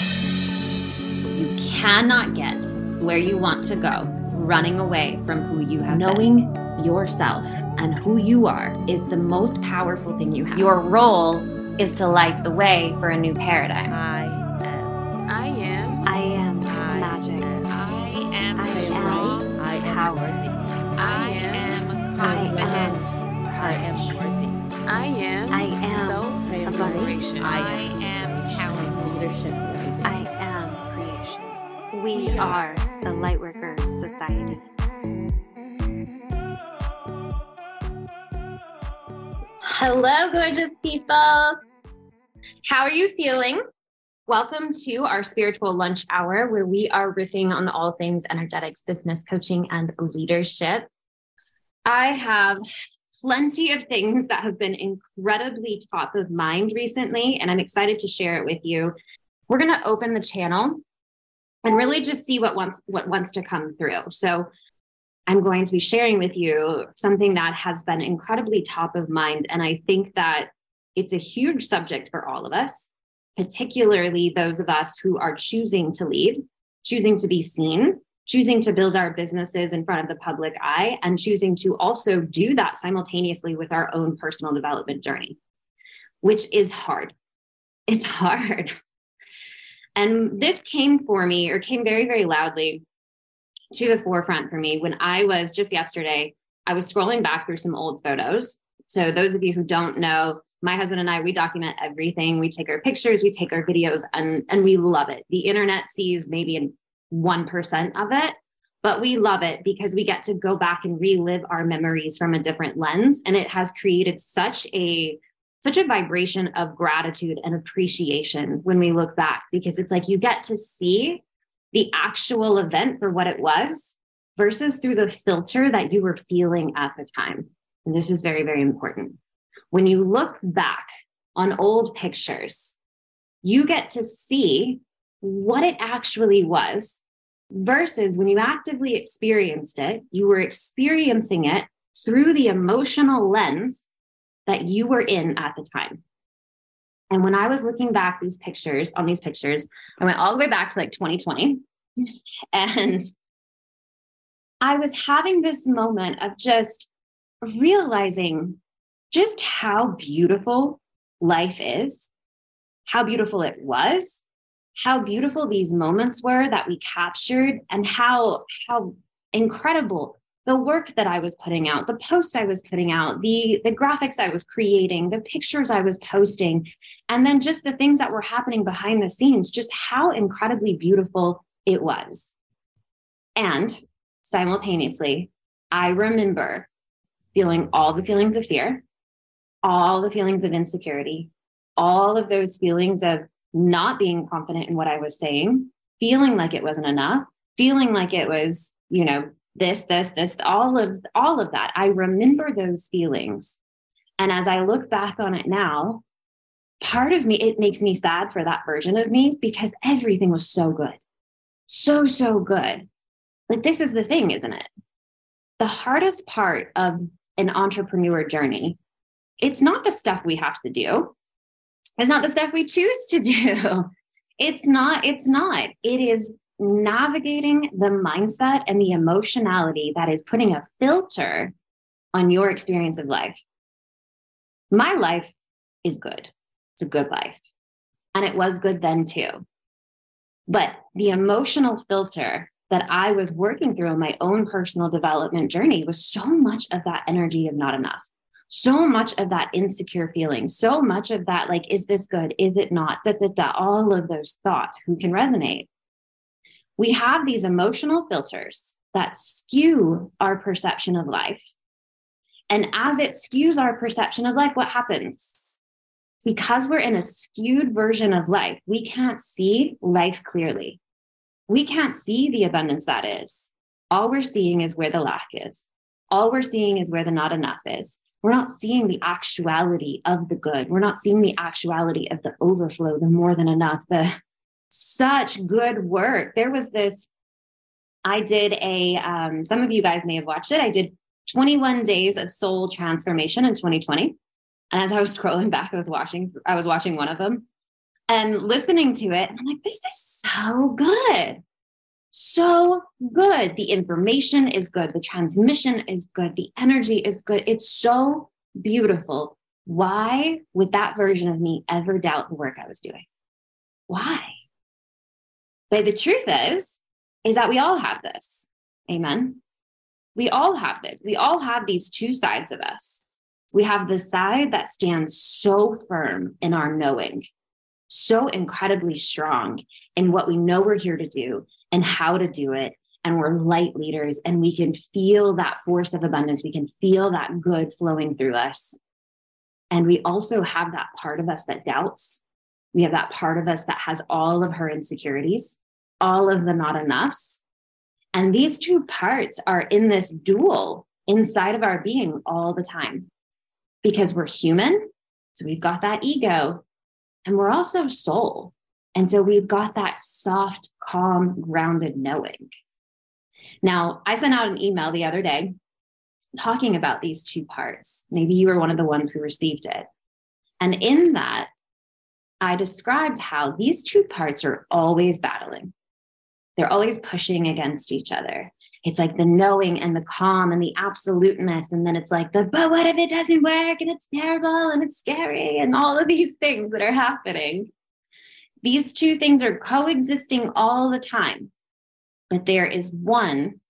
You cannot get where you want to go running away from who you have knowing been. yourself and who you are is the most powerful thing you have. Your role is to light the way for a new paradigm. I am. I am. I am I magic. am. i am I strong am I am power. worthy. i am I confident I am worthy. i am I am self I am liberation I i am am powerful leadership we are the lightworker society Hello, gorgeous people. How are you feeling? Welcome to our spiritual lunch hour where we are riffing on all things energetics, business coaching, and leadership. I have plenty of things that have been incredibly top of mind recently, and I'm excited to share it with you. We're going to open the channel and really just see what wants what wants to come through. So I'm going to be sharing with you something that has been incredibly top of mind. And I think that it's a huge subject for all of us, particularly those of us who are choosing to lead, choosing to be seen, choosing to build our businesses in front of the public eye, and choosing to also do that simultaneously with our own personal development journey, which is hard. It's hard. And this came for me, or came very, very loudly to the forefront for me when I was just yesterday, I was scrolling back through some old photos. So, those of you who don't know, my husband and I, we document everything. We take our pictures, we take our videos, and, and we love it. The internet sees maybe 1% of it, but we love it because we get to go back and relive our memories from a different lens. And it has created such a such a vibration of gratitude and appreciation when we look back because it's like you get to see the actual event for what it was versus through the filter that you were feeling at the time. And this is very, very important. When you look back on old pictures, you get to see what it actually was versus when you actively experienced it, you were experiencing it through the emotional lens that you were in at the time. And when I was looking back these pictures on these pictures, I went all the way back to like 2020. And I was having this moment of just realizing just how beautiful life is, how beautiful it was, how beautiful these moments were that we captured, and how, how incredible the work that I was putting out, the posts I was putting out, the, the graphics I was creating, the pictures I was posting, and then just the things that were happening behind the scenes, just how incredibly beautiful it was. And simultaneously, I remember feeling all the feelings of fear, all the feelings of insecurity, all of those feelings of not being confident in what I was saying, feeling like it wasn't enough, feeling like it was, you know, this, this, this, all of all of that. I remember those feelings. And as I look back on it now, part of me, it makes me sad for that version of me because everything was so good. So, so good. But this is the thing, isn't it? The hardest part of an entrepreneur journey, it's not the stuff we have to do. It's not the stuff we choose to do. It's not, it's not. It is navigating the mindset and the emotionality that is putting a filter on your experience of life. My life is good. It's a good life. And it was good then too. But the emotional filter that I was working through in my own personal development journey was so much of that energy of not enough. So much of that insecure feeling, so much of that, like, is this good? Is it not? Da, da, da, all of those thoughts, who can resonate? We have these emotional filters that skew our perception of life. And as it skews our perception of life, what happens? Because we're in a skewed version of life, we can't see life clearly. We can't see the abundance that is. All we're seeing is where the lack is. All we're seeing is where the not enough is. We're not seeing the actuality of the good. We're not seeing the actuality of the overflow, the more than enough, the such good work. There was this, I did a, um, some of you guys may have watched it. I did 21 days of soul transformation in 2020. And as I was scrolling back, I was watching, I was watching one of them. and listening to it. I'm like, this is so good. So good. The information is good. The transmission is good. The energy is good. It's so beautiful. Why would that version of me ever doubt the work I was doing? Why? But the truth is, is that we all have this. Amen. We all have this. We all have these two sides of us. We have the side that stands so firm in our knowing, so incredibly strong in what we know we're here to do and how to do it. And we're light leaders and we can feel that force of abundance. We can feel that good flowing through us. And we also have that part of us that doubts. We have that part of us that has all of her insecurities, all of the not enoughs. And these two parts are in this duel inside of our being all the time because we're human. So we've got that ego and we're also soul. And so we've got that soft, calm, grounded knowing. Now, I sent out an email the other day talking about these two parts. Maybe you were one of the ones who received it. And in that, I described how these two parts are always battling. They're always pushing against each other. It's like the knowing and the calm and the absoluteness. And then it's like the, but what if it doesn't work and it's terrible and it's scary and all of these things that are happening. These two things are coexisting all the time, but there is one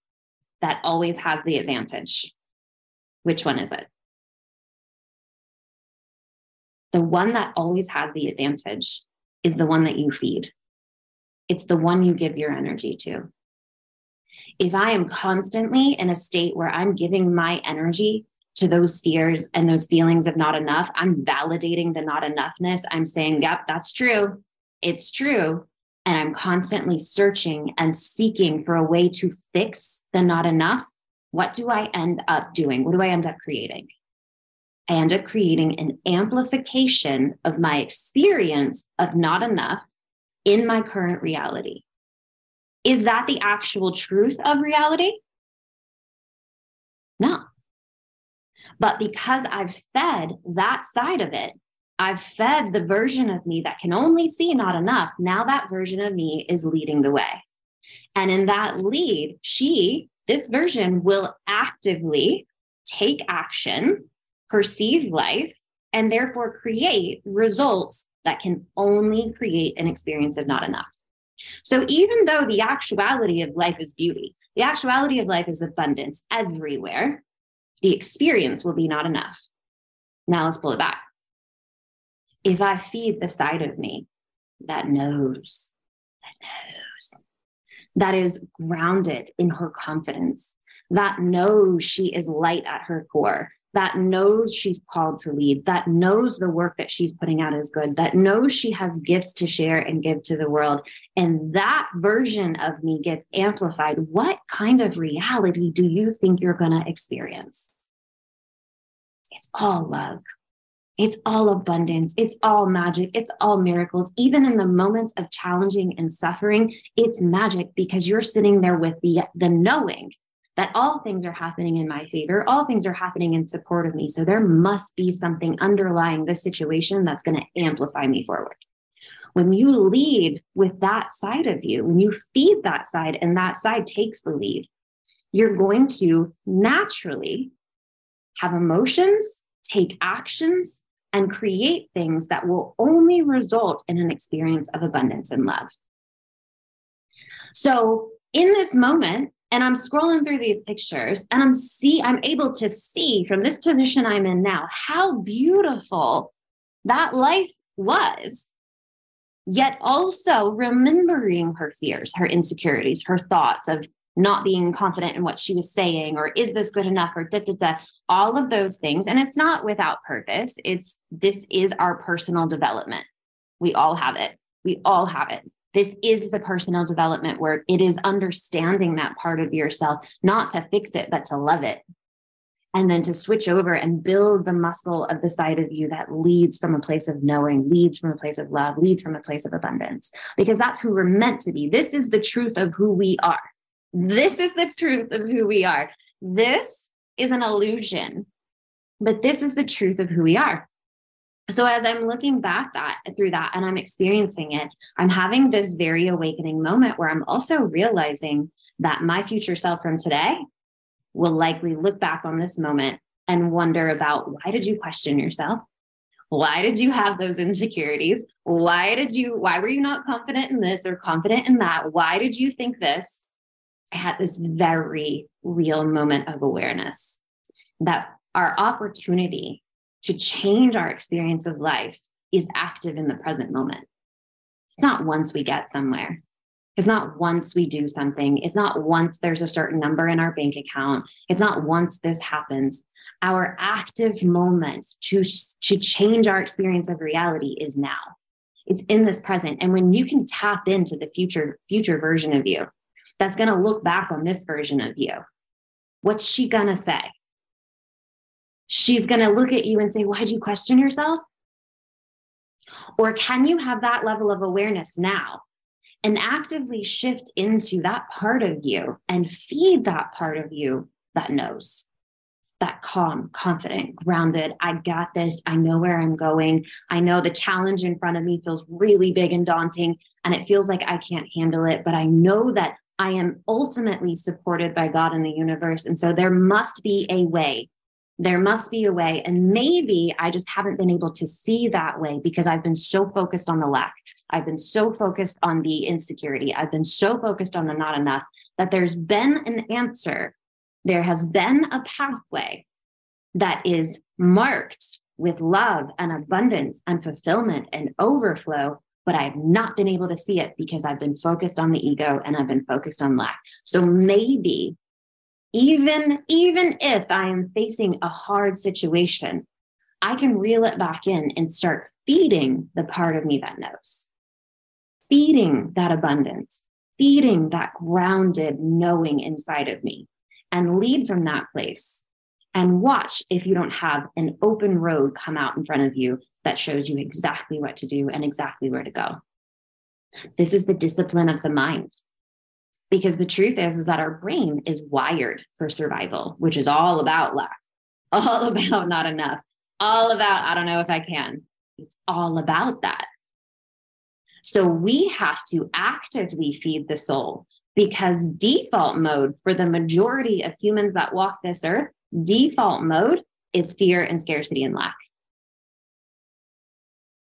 that always has the advantage. Which one is it? The one that always has the advantage is the one that you feed. It's the one you give your energy to. If I am constantly in a state where I'm giving my energy to those fears and those feelings of not enough, I'm validating the not enoughness. I'm saying, yep, that's true. It's true. And I'm constantly searching and seeking for a way to fix the not enough. What do I end up doing? What do I end up creating? End up creating an amplification of my experience of not enough in my current reality. Is that the actual truth of reality? No. But because I've fed that side of it, I've fed the version of me that can only see not enough. Now that version of me is leading the way. And in that lead, she, this version, will actively take action, perceive life, and therefore create results that can only create an experience of not enough. So even though the actuality of life is beauty, the actuality of life is abundance everywhere, the experience will be not enough. Now let's pull it back if I feed the side of me that knows, that knows, that is grounded in her confidence, that knows she is light at her core, that knows she's called to lead, that knows the work that she's putting out is good, that knows she has gifts to share and give to the world. And that version of me gets amplified. What kind of reality do you think you're going to experience? It's all love. It's all abundance. It's all magic. It's all miracles. Even in the moments of challenging and suffering, it's magic because you're sitting there with the, the knowing that all things are happening in my favor. All things are happening in support of me. So there must be something underlying this situation that's going to amplify me forward. When you lead with that side of you, when you feed that side and that side takes the lead, you're going to naturally have emotions, take actions, and create things that will only result in an experience of abundance and love. So, in this moment, and I'm scrolling through these pictures and I'm see I'm able to see from this position I'm in now how beautiful that life was. Yet also remembering her fears, her insecurities, her thoughts of not being confident in what she was saying, or is this good enough, or da da da all of those things. And it's not without purpose. It's this is our personal development. We all have it. We all have it. This is the personal development work. It is understanding that part of yourself, not to fix it, but to love it. And then to switch over and build the muscle of the side of you that leads from a place of knowing, leads from a place of love, leads from a place of abundance, because that's who we're meant to be. This is the truth of who we are. This is the truth of who we are. This is an illusion, but this is the truth of who we are. So as I'm looking back that through that and I'm experiencing it, I'm having this very awakening moment where I'm also realizing that my future self from today will likely look back on this moment and wonder about why did you question yourself? Why did you have those insecurities? Why did you, why were you not confident in this or confident in that? Why did you think this? I had this very real moment of awareness that our opportunity to change our experience of life is active in the present moment. It's not once we get somewhere. It's not once we do something. It's not once there's a certain number in our bank account. It's not once this happens. Our active moment to, to change our experience of reality is now. It's in this present. And when you can tap into the future, future version of you, that's going to look back on this version of you. What's she going to say? She's going to look at you and say, Why'd you question yourself? Or can you have that level of awareness now and actively shift into that part of you and feed that part of you that knows? That calm, confident, grounded, I got this. I know where I'm going. I know the challenge in front of me feels really big and daunting, and it feels like I can't handle it. But I know that I am ultimately supported by God in the universe. And so there must be a way there must be a way. And maybe I just haven't been able to see that way because I've been so focused on the lack. I've been so focused on the insecurity. I've been so focused on the not enough that there's been an answer. There has been a pathway that is marked with love and abundance and fulfillment and overflow, but I've not been able to see it because I've been focused on the ego and I've been focused on lack. So maybe even even if i am facing a hard situation i can reel it back in and start feeding the part of me that knows. Feeding that abundance feeding that grounded knowing inside of me and lead from that place. And watch if you don't have an open road come out in front of you that shows you exactly what to do and exactly where to go. This is the discipline of the mind because the truth is is that our brain is wired for survival which is all about lack all about not enough all about i don't know if i can. It's all about that. So we have to actively feed the soul because default mode for the majority of humans that walk this earth default mode is fear and scarcity and lack.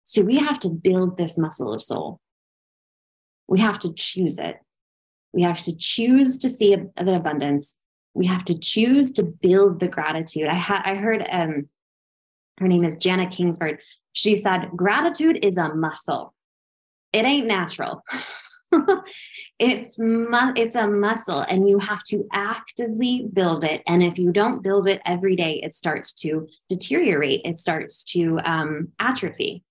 So we have to build this muscle of soul. We have to choose it we have to choose to see the abundance. We have to choose to build the gratitude. I had I heard um her name is Jana Kingsford. She said gratitude is a muscle. It ain't natural. it's mu- it's a muscle and you have to actively build it and if you don't build it every day it starts to deteriorate it starts to um, atrophy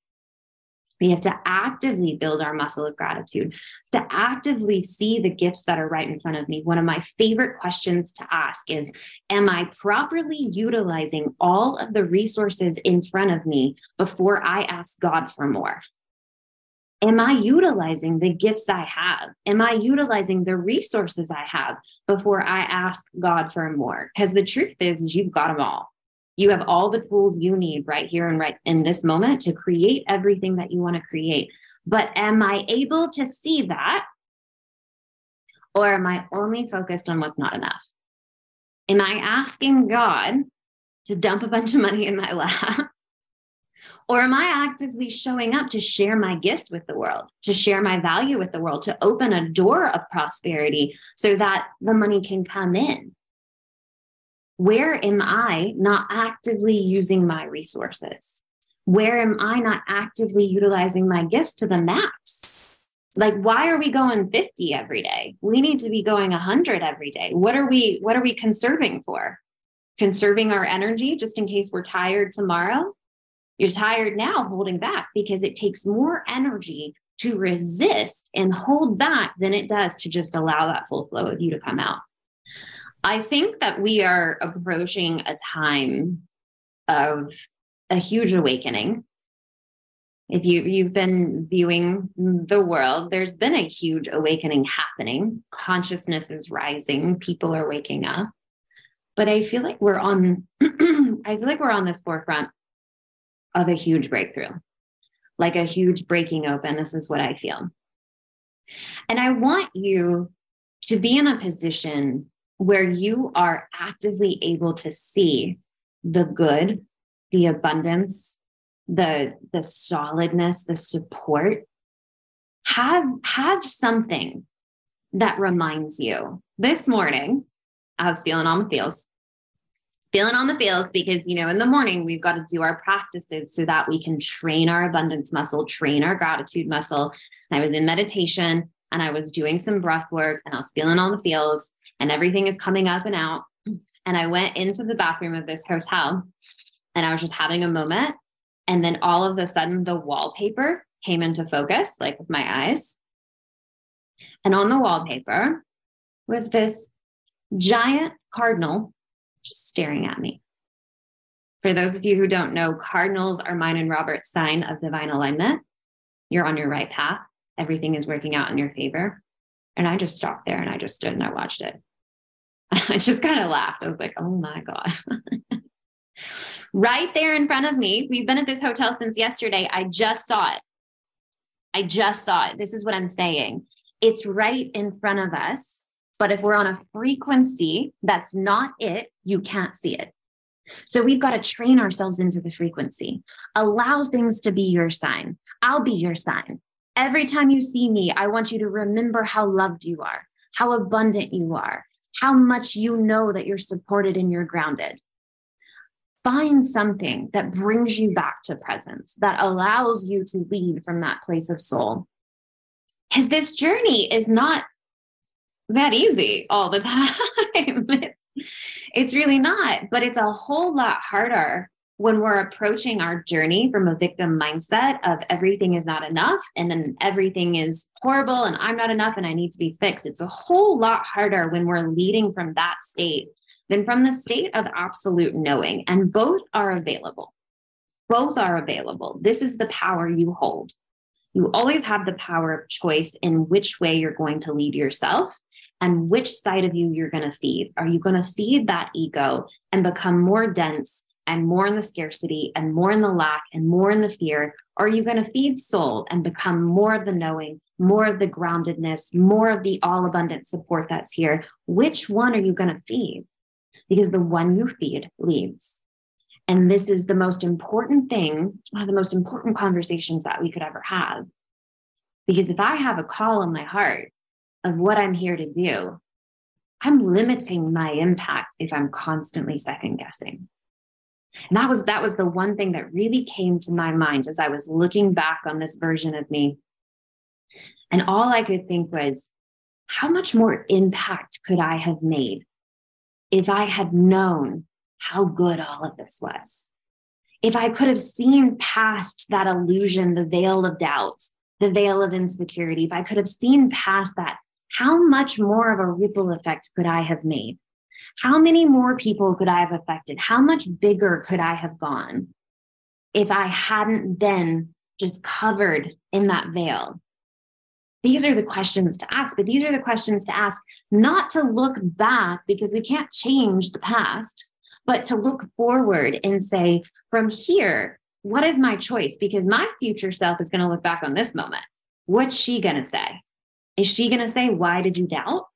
we have to actively build our muscle of gratitude, to actively see the gifts that are right in front of me. One of my favorite questions to ask is Am I properly utilizing all of the resources in front of me before I ask God for more? Am I utilizing the gifts I have? Am I utilizing the resources I have before I ask God for more? Because the truth is, is you've got them all. You have all the tools you need right here and right in this moment to create everything that you want to create. But am I able to see that? Or am I only focused on what's not enough? Am I asking God to dump a bunch of money in my lap? Or am I actively showing up to share my gift with the world, to share my value with the world, to open a door of prosperity so that the money can come in? Where am I not actively using my resources? Where am I not actively utilizing my gifts to the max? Like, why are we going 50 every day? We need to be going 100 every day. What are we, what are we conserving for? Conserving our energy just in case we're tired tomorrow? You're tired now holding back because it takes more energy to resist and hold back than it does to just allow that full flow of you to come out. I think that we are approaching a time of a huge awakening. If you you've been viewing the world, there's been a huge awakening happening. Consciousness is rising, people are waking up. But I feel like we're on I feel like we're on this forefront of a huge breakthrough, like a huge breaking open. This is what I feel. And I want you to be in a position where you are actively able to see the good, the abundance, the the solidness, the support. Have have something that reminds you. This morning, I was feeling on the feels. Feeling on the feels because, you know, in the morning, we've got to do our practices so that we can train our abundance muscle, train our gratitude muscle. I was in meditation and I was doing some breath work and I was feeling on the feels and everything is coming up and out. And I went into the bathroom of this hotel and I was just having a moment. And then all of a sudden, the wallpaper came into focus, like with my eyes. And on the wallpaper was this giant cardinal just staring at me. For those of you who don't know, cardinals are mine and Robert's sign of divine alignment. You're on your right path. Everything is working out in your favor. And I just stopped there and I just stood and I watched it. I just kind of laughed. I was like, oh my God. right there in front of me, we've been at this hotel since yesterday. I just saw it. I just saw it. This is what I'm saying. It's right in front of us. But if we're on a frequency that's not it, you can't see it. So we've got to train ourselves into the frequency. Allow things to be your sign. I'll be your sign. Every time you see me, I want you to remember how loved you are, how abundant you are, how much you know that you're supported and you're grounded. Find something that brings you back to presence, that allows you to lead from that place of soul because this journey is not that easy all the time. it's, really not, but it's a whole lot harder when we're approaching our journey from a victim mindset of everything is not enough and then everything is horrible and I'm not enough and I need to be fixed. It's a whole lot harder when we're leading from that state than from the state of absolute knowing. And both are available. Both are available. This is the power you hold. You always have the power of choice in which way you're going to lead yourself and which side of you you're going to feed. Are you going to feed that ego and become more dense and more in the scarcity and more in the lack and more in the fear? Or are you going to feed soul and become more of the knowing, more of the groundedness, more of the all abundant support that's here? Which one are you going to feed? Because the one you feed leads. And this is the most important thing, one of the most important conversations that we could ever have. Because if I have a call in my heart of what I'm here to do, I'm limiting my impact if I'm constantly second guessing. And that was that was the one thing that really came to my mind as I was looking back on this version of me. And all I could think was, how much more impact could I have made if I had known how good all of this was. If I could have seen past that illusion, the veil of doubt, the veil of insecurity, if I could have seen past that, how much more of a ripple effect could I have made? How many more people could I have affected? How much bigger could I have gone if I hadn't been just covered in that veil? These are the questions to ask, but these are the questions to ask not to look back because we can't change the past, but to look forward and say, from here, what is my choice? Because my future self is going to look back on this moment. What's she going to say? Is she going to say, Why did you doubt?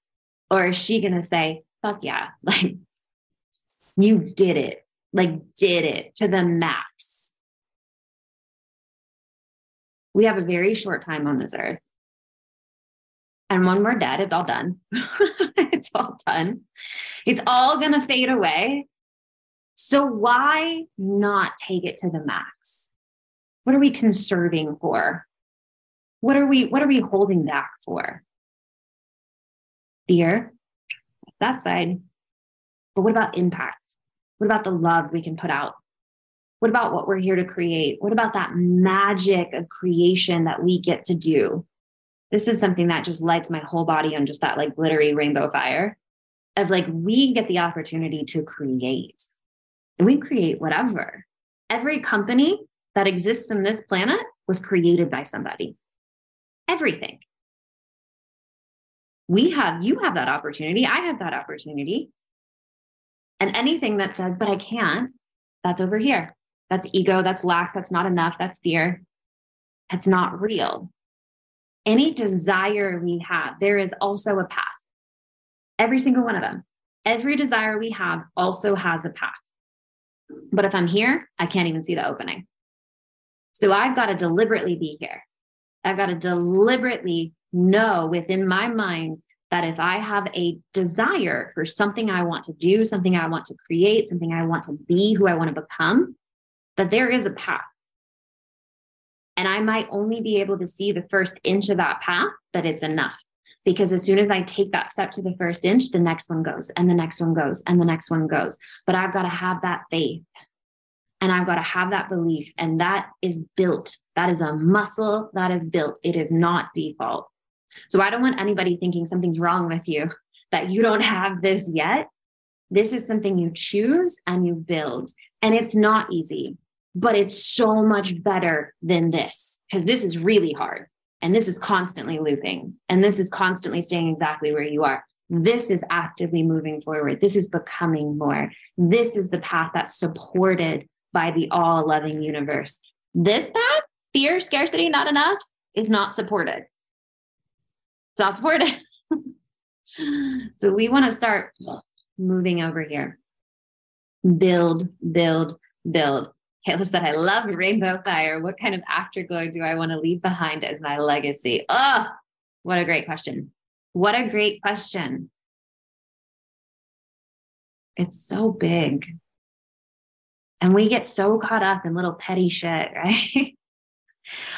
Or is she going to say, Fuck yeah, like you did it, like did it to the max? We have a very short time on this earth. And when we're dead, it's all done. it's all done. It's all going to fade away. So why not take it to the max? What are we conserving for? What are we what are we holding back for? Fear, that side. But what about impact? What about the love we can put out? What about what we're here to create? What about that magic of creation that we get to do? This is something that just lights my whole body on just that like glittery rainbow fire of like we get the opportunity to create and we create whatever. Every company that exists on this planet was created by somebody. Everything. We have, you have that opportunity. I have that opportunity. And anything that says, but I can't, that's over here. That's ego, that's lack, that's not enough, that's fear. That's not real. Any desire we have, there is also a path. Every single one of them. Every desire we have also has a path. But if I'm here, I can't even see the opening. So I've got to deliberately be here. I've got to deliberately know within my mind that if I have a desire for something I want to do, something I want to create, something I want to be, who I want to become, that there is a path. And I might only be able to see the first inch of that path, but it's enough. Because as soon as I take that step to the first inch, the next one goes, and the next one goes, and the next one goes. But I've got to have that faith and I've got to have that belief. And that is built. That is a muscle that is built. It is not default. So I don't want anybody thinking something's wrong with you, that you don't have this yet. This is something you choose and you build. And it's not easy, but it's so much better than this because this is really hard. And this is constantly looping. And this is constantly staying exactly where you are. This is actively moving forward. This is becoming more. This is the path that's supported by the all loving universe. This path, fear, scarcity, not enough, is not supported. It's not supported. so we want to start moving over here. Build, build, build. Kayla said, I love rainbow fire. What kind of afterglow do I want to leave behind as my legacy? Oh, what a great question. What a great question. It's so big. And we get so caught up in little petty shit, right?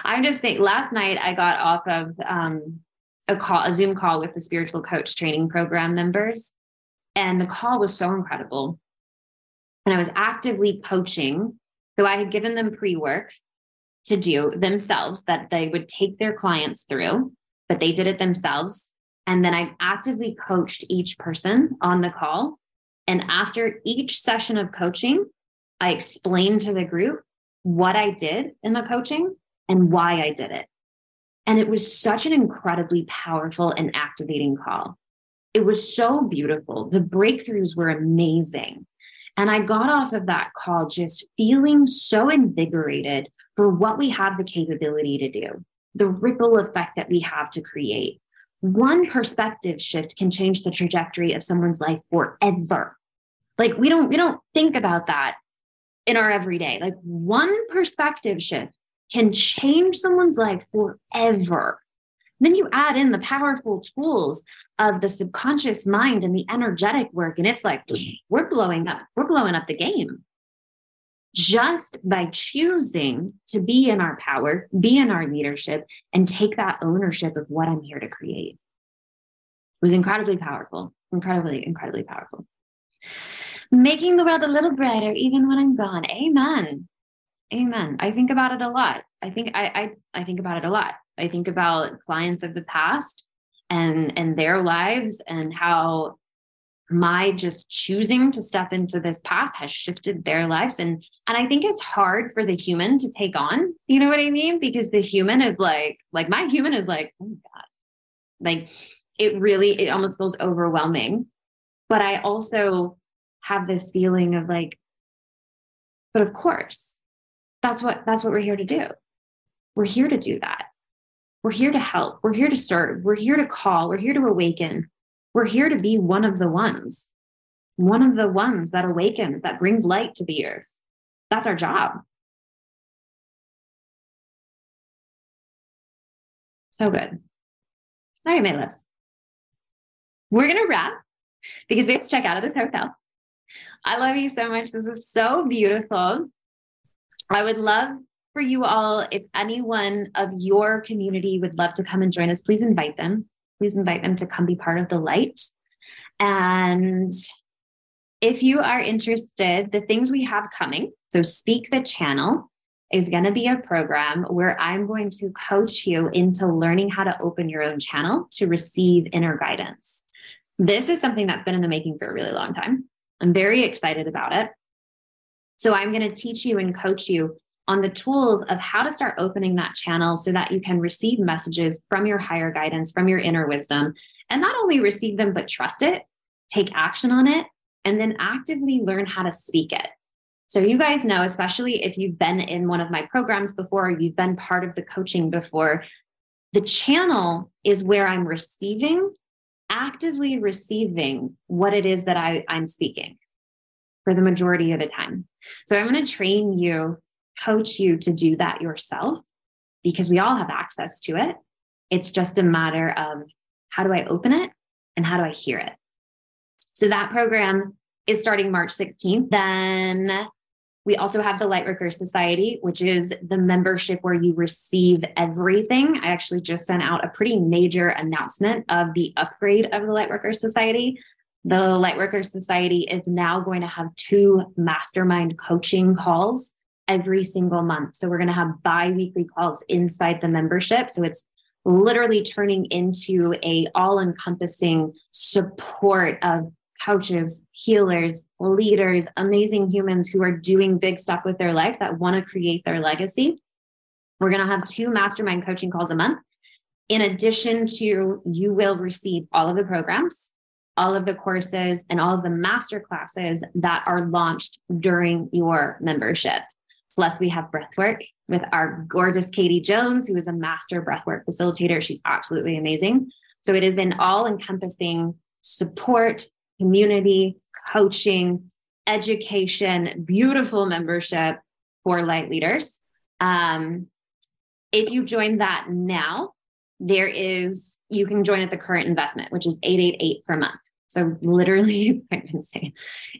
I'm just thinking last night I got off of um, a call, a Zoom call with the spiritual coach training program members. And the call was so incredible. And I was actively coaching. So I had given them pre work to do themselves that they would take their clients through, but they did it themselves. And then I actively coached each person on the call. And after each session of coaching, I explained to the group what I did in the coaching and why I did it. And it was such an incredibly powerful and activating call. It was so beautiful. The breakthroughs were amazing. And I got off of that call just feeling so invigorated for what we have the capability to do, the ripple effect that we have to create. One perspective shift can change the trajectory of someone's life forever. Like we don't we don't think about that in our everyday. Like one perspective shift can change someone's life forever. Then you add in the powerful tools of the subconscious mind and the energetic work, and it's like we're blowing up, we're blowing up the game. Just by choosing to be in our power, be in our leadership, and take that ownership of what I'm here to create. It was incredibly powerful, incredibly, incredibly powerful making the world a little brighter even when I'm gone. Amen. Amen. I think about it a lot. I think I, I I think about it a lot. I think about clients of the past and and their lives and how my just choosing to step into this path has shifted their lives and and I think it's hard for the human to take on. You know what I mean? Because the human is like like my human is like, oh my god. Like it really it almost feels overwhelming. But I also have this feeling of like, but of course, that's what that's what we're here to do. We're here to do that. We're here to help. We're here to serve. We're here to call. We're here to awaken. We're here to be one of the ones, one of the ones that awakens, that brings light to the earth. That's our job. So good. All right, my loves. We're to wrap because we have to check out of this hotel. I love you so much. This is so beautiful. I would love for you all, if anyone of your community would love to come and join us, please invite them. Please invite them to come be part of the light. And if you are interested, the things we have coming, so Speak the Channel is going to be a program where I'm going to coach you into learning how to open your own channel to receive inner guidance. This is something that's been in the making for a really long time. I'm very excited about it. So I'm going to teach you and coach you on the tools of how to start opening that channel so that you can receive messages from your higher guidance, from your inner wisdom, and not only receive them, but trust it, take action on it, and then actively learn how to speak it. So, you guys know, especially if you've been in one of my programs before, you've been part of the coaching before, the channel is where I'm receiving, actively receiving what it is that I, I'm speaking for the majority of the time. So, I'm going to train you, coach you to do that yourself because we all have access to it. It's just a matter of how do I open it and how do I hear it? So, that program is starting March 16th. Then we also have the Lightworker Society, which is the membership where you receive everything. I actually just sent out a pretty major announcement of the upgrade of the Lightworker Society. The Lightworker Society is now going to have two mastermind coaching calls every single month. So we're going to have bi weekly calls inside the membership. So it's literally turning into a all encompassing support of coaches, healers, leaders, amazing humans who are doing big stuff with their life that want to create their legacy. We're going to have two mastermind coaching calls a month. In addition to, you will receive all of the programs, all of the courses, and all of the master classes that are launched during your membership. Plus, we have breathwork with our gorgeous Katie Jones, who is a master breathwork facilitator. She's absolutely amazing. So it is an all encompassing support, community, coaching, education, beautiful membership for light leaders. Um, if you join that now, there is, you can join at the current investment, which is 888 per month. So literally, it's quite insane.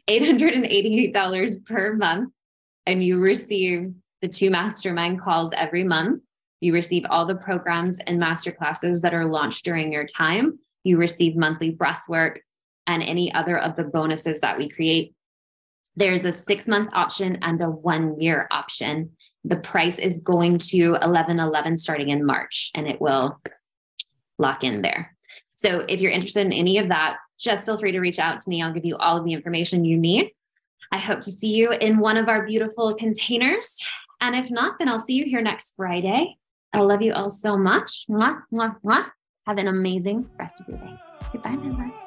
$888 per month. And you receive the two mastermind calls every month. You receive all the programs and master classes that are launched during your time. You receive monthly breath work, and any other of the bonuses that we create. There's a six month option and a one year option. The price is going to 1111 starting in March and it will lock in there. So if you're interested in any of that, just feel free to reach out to me. I'll give you all of the information you need. I hope to see you in one of our beautiful containers. And if not, then I'll see you here next Friday. I love you all so much. Mwah, mwah, mwah. Have an amazing rest of your day. Goodbye, members.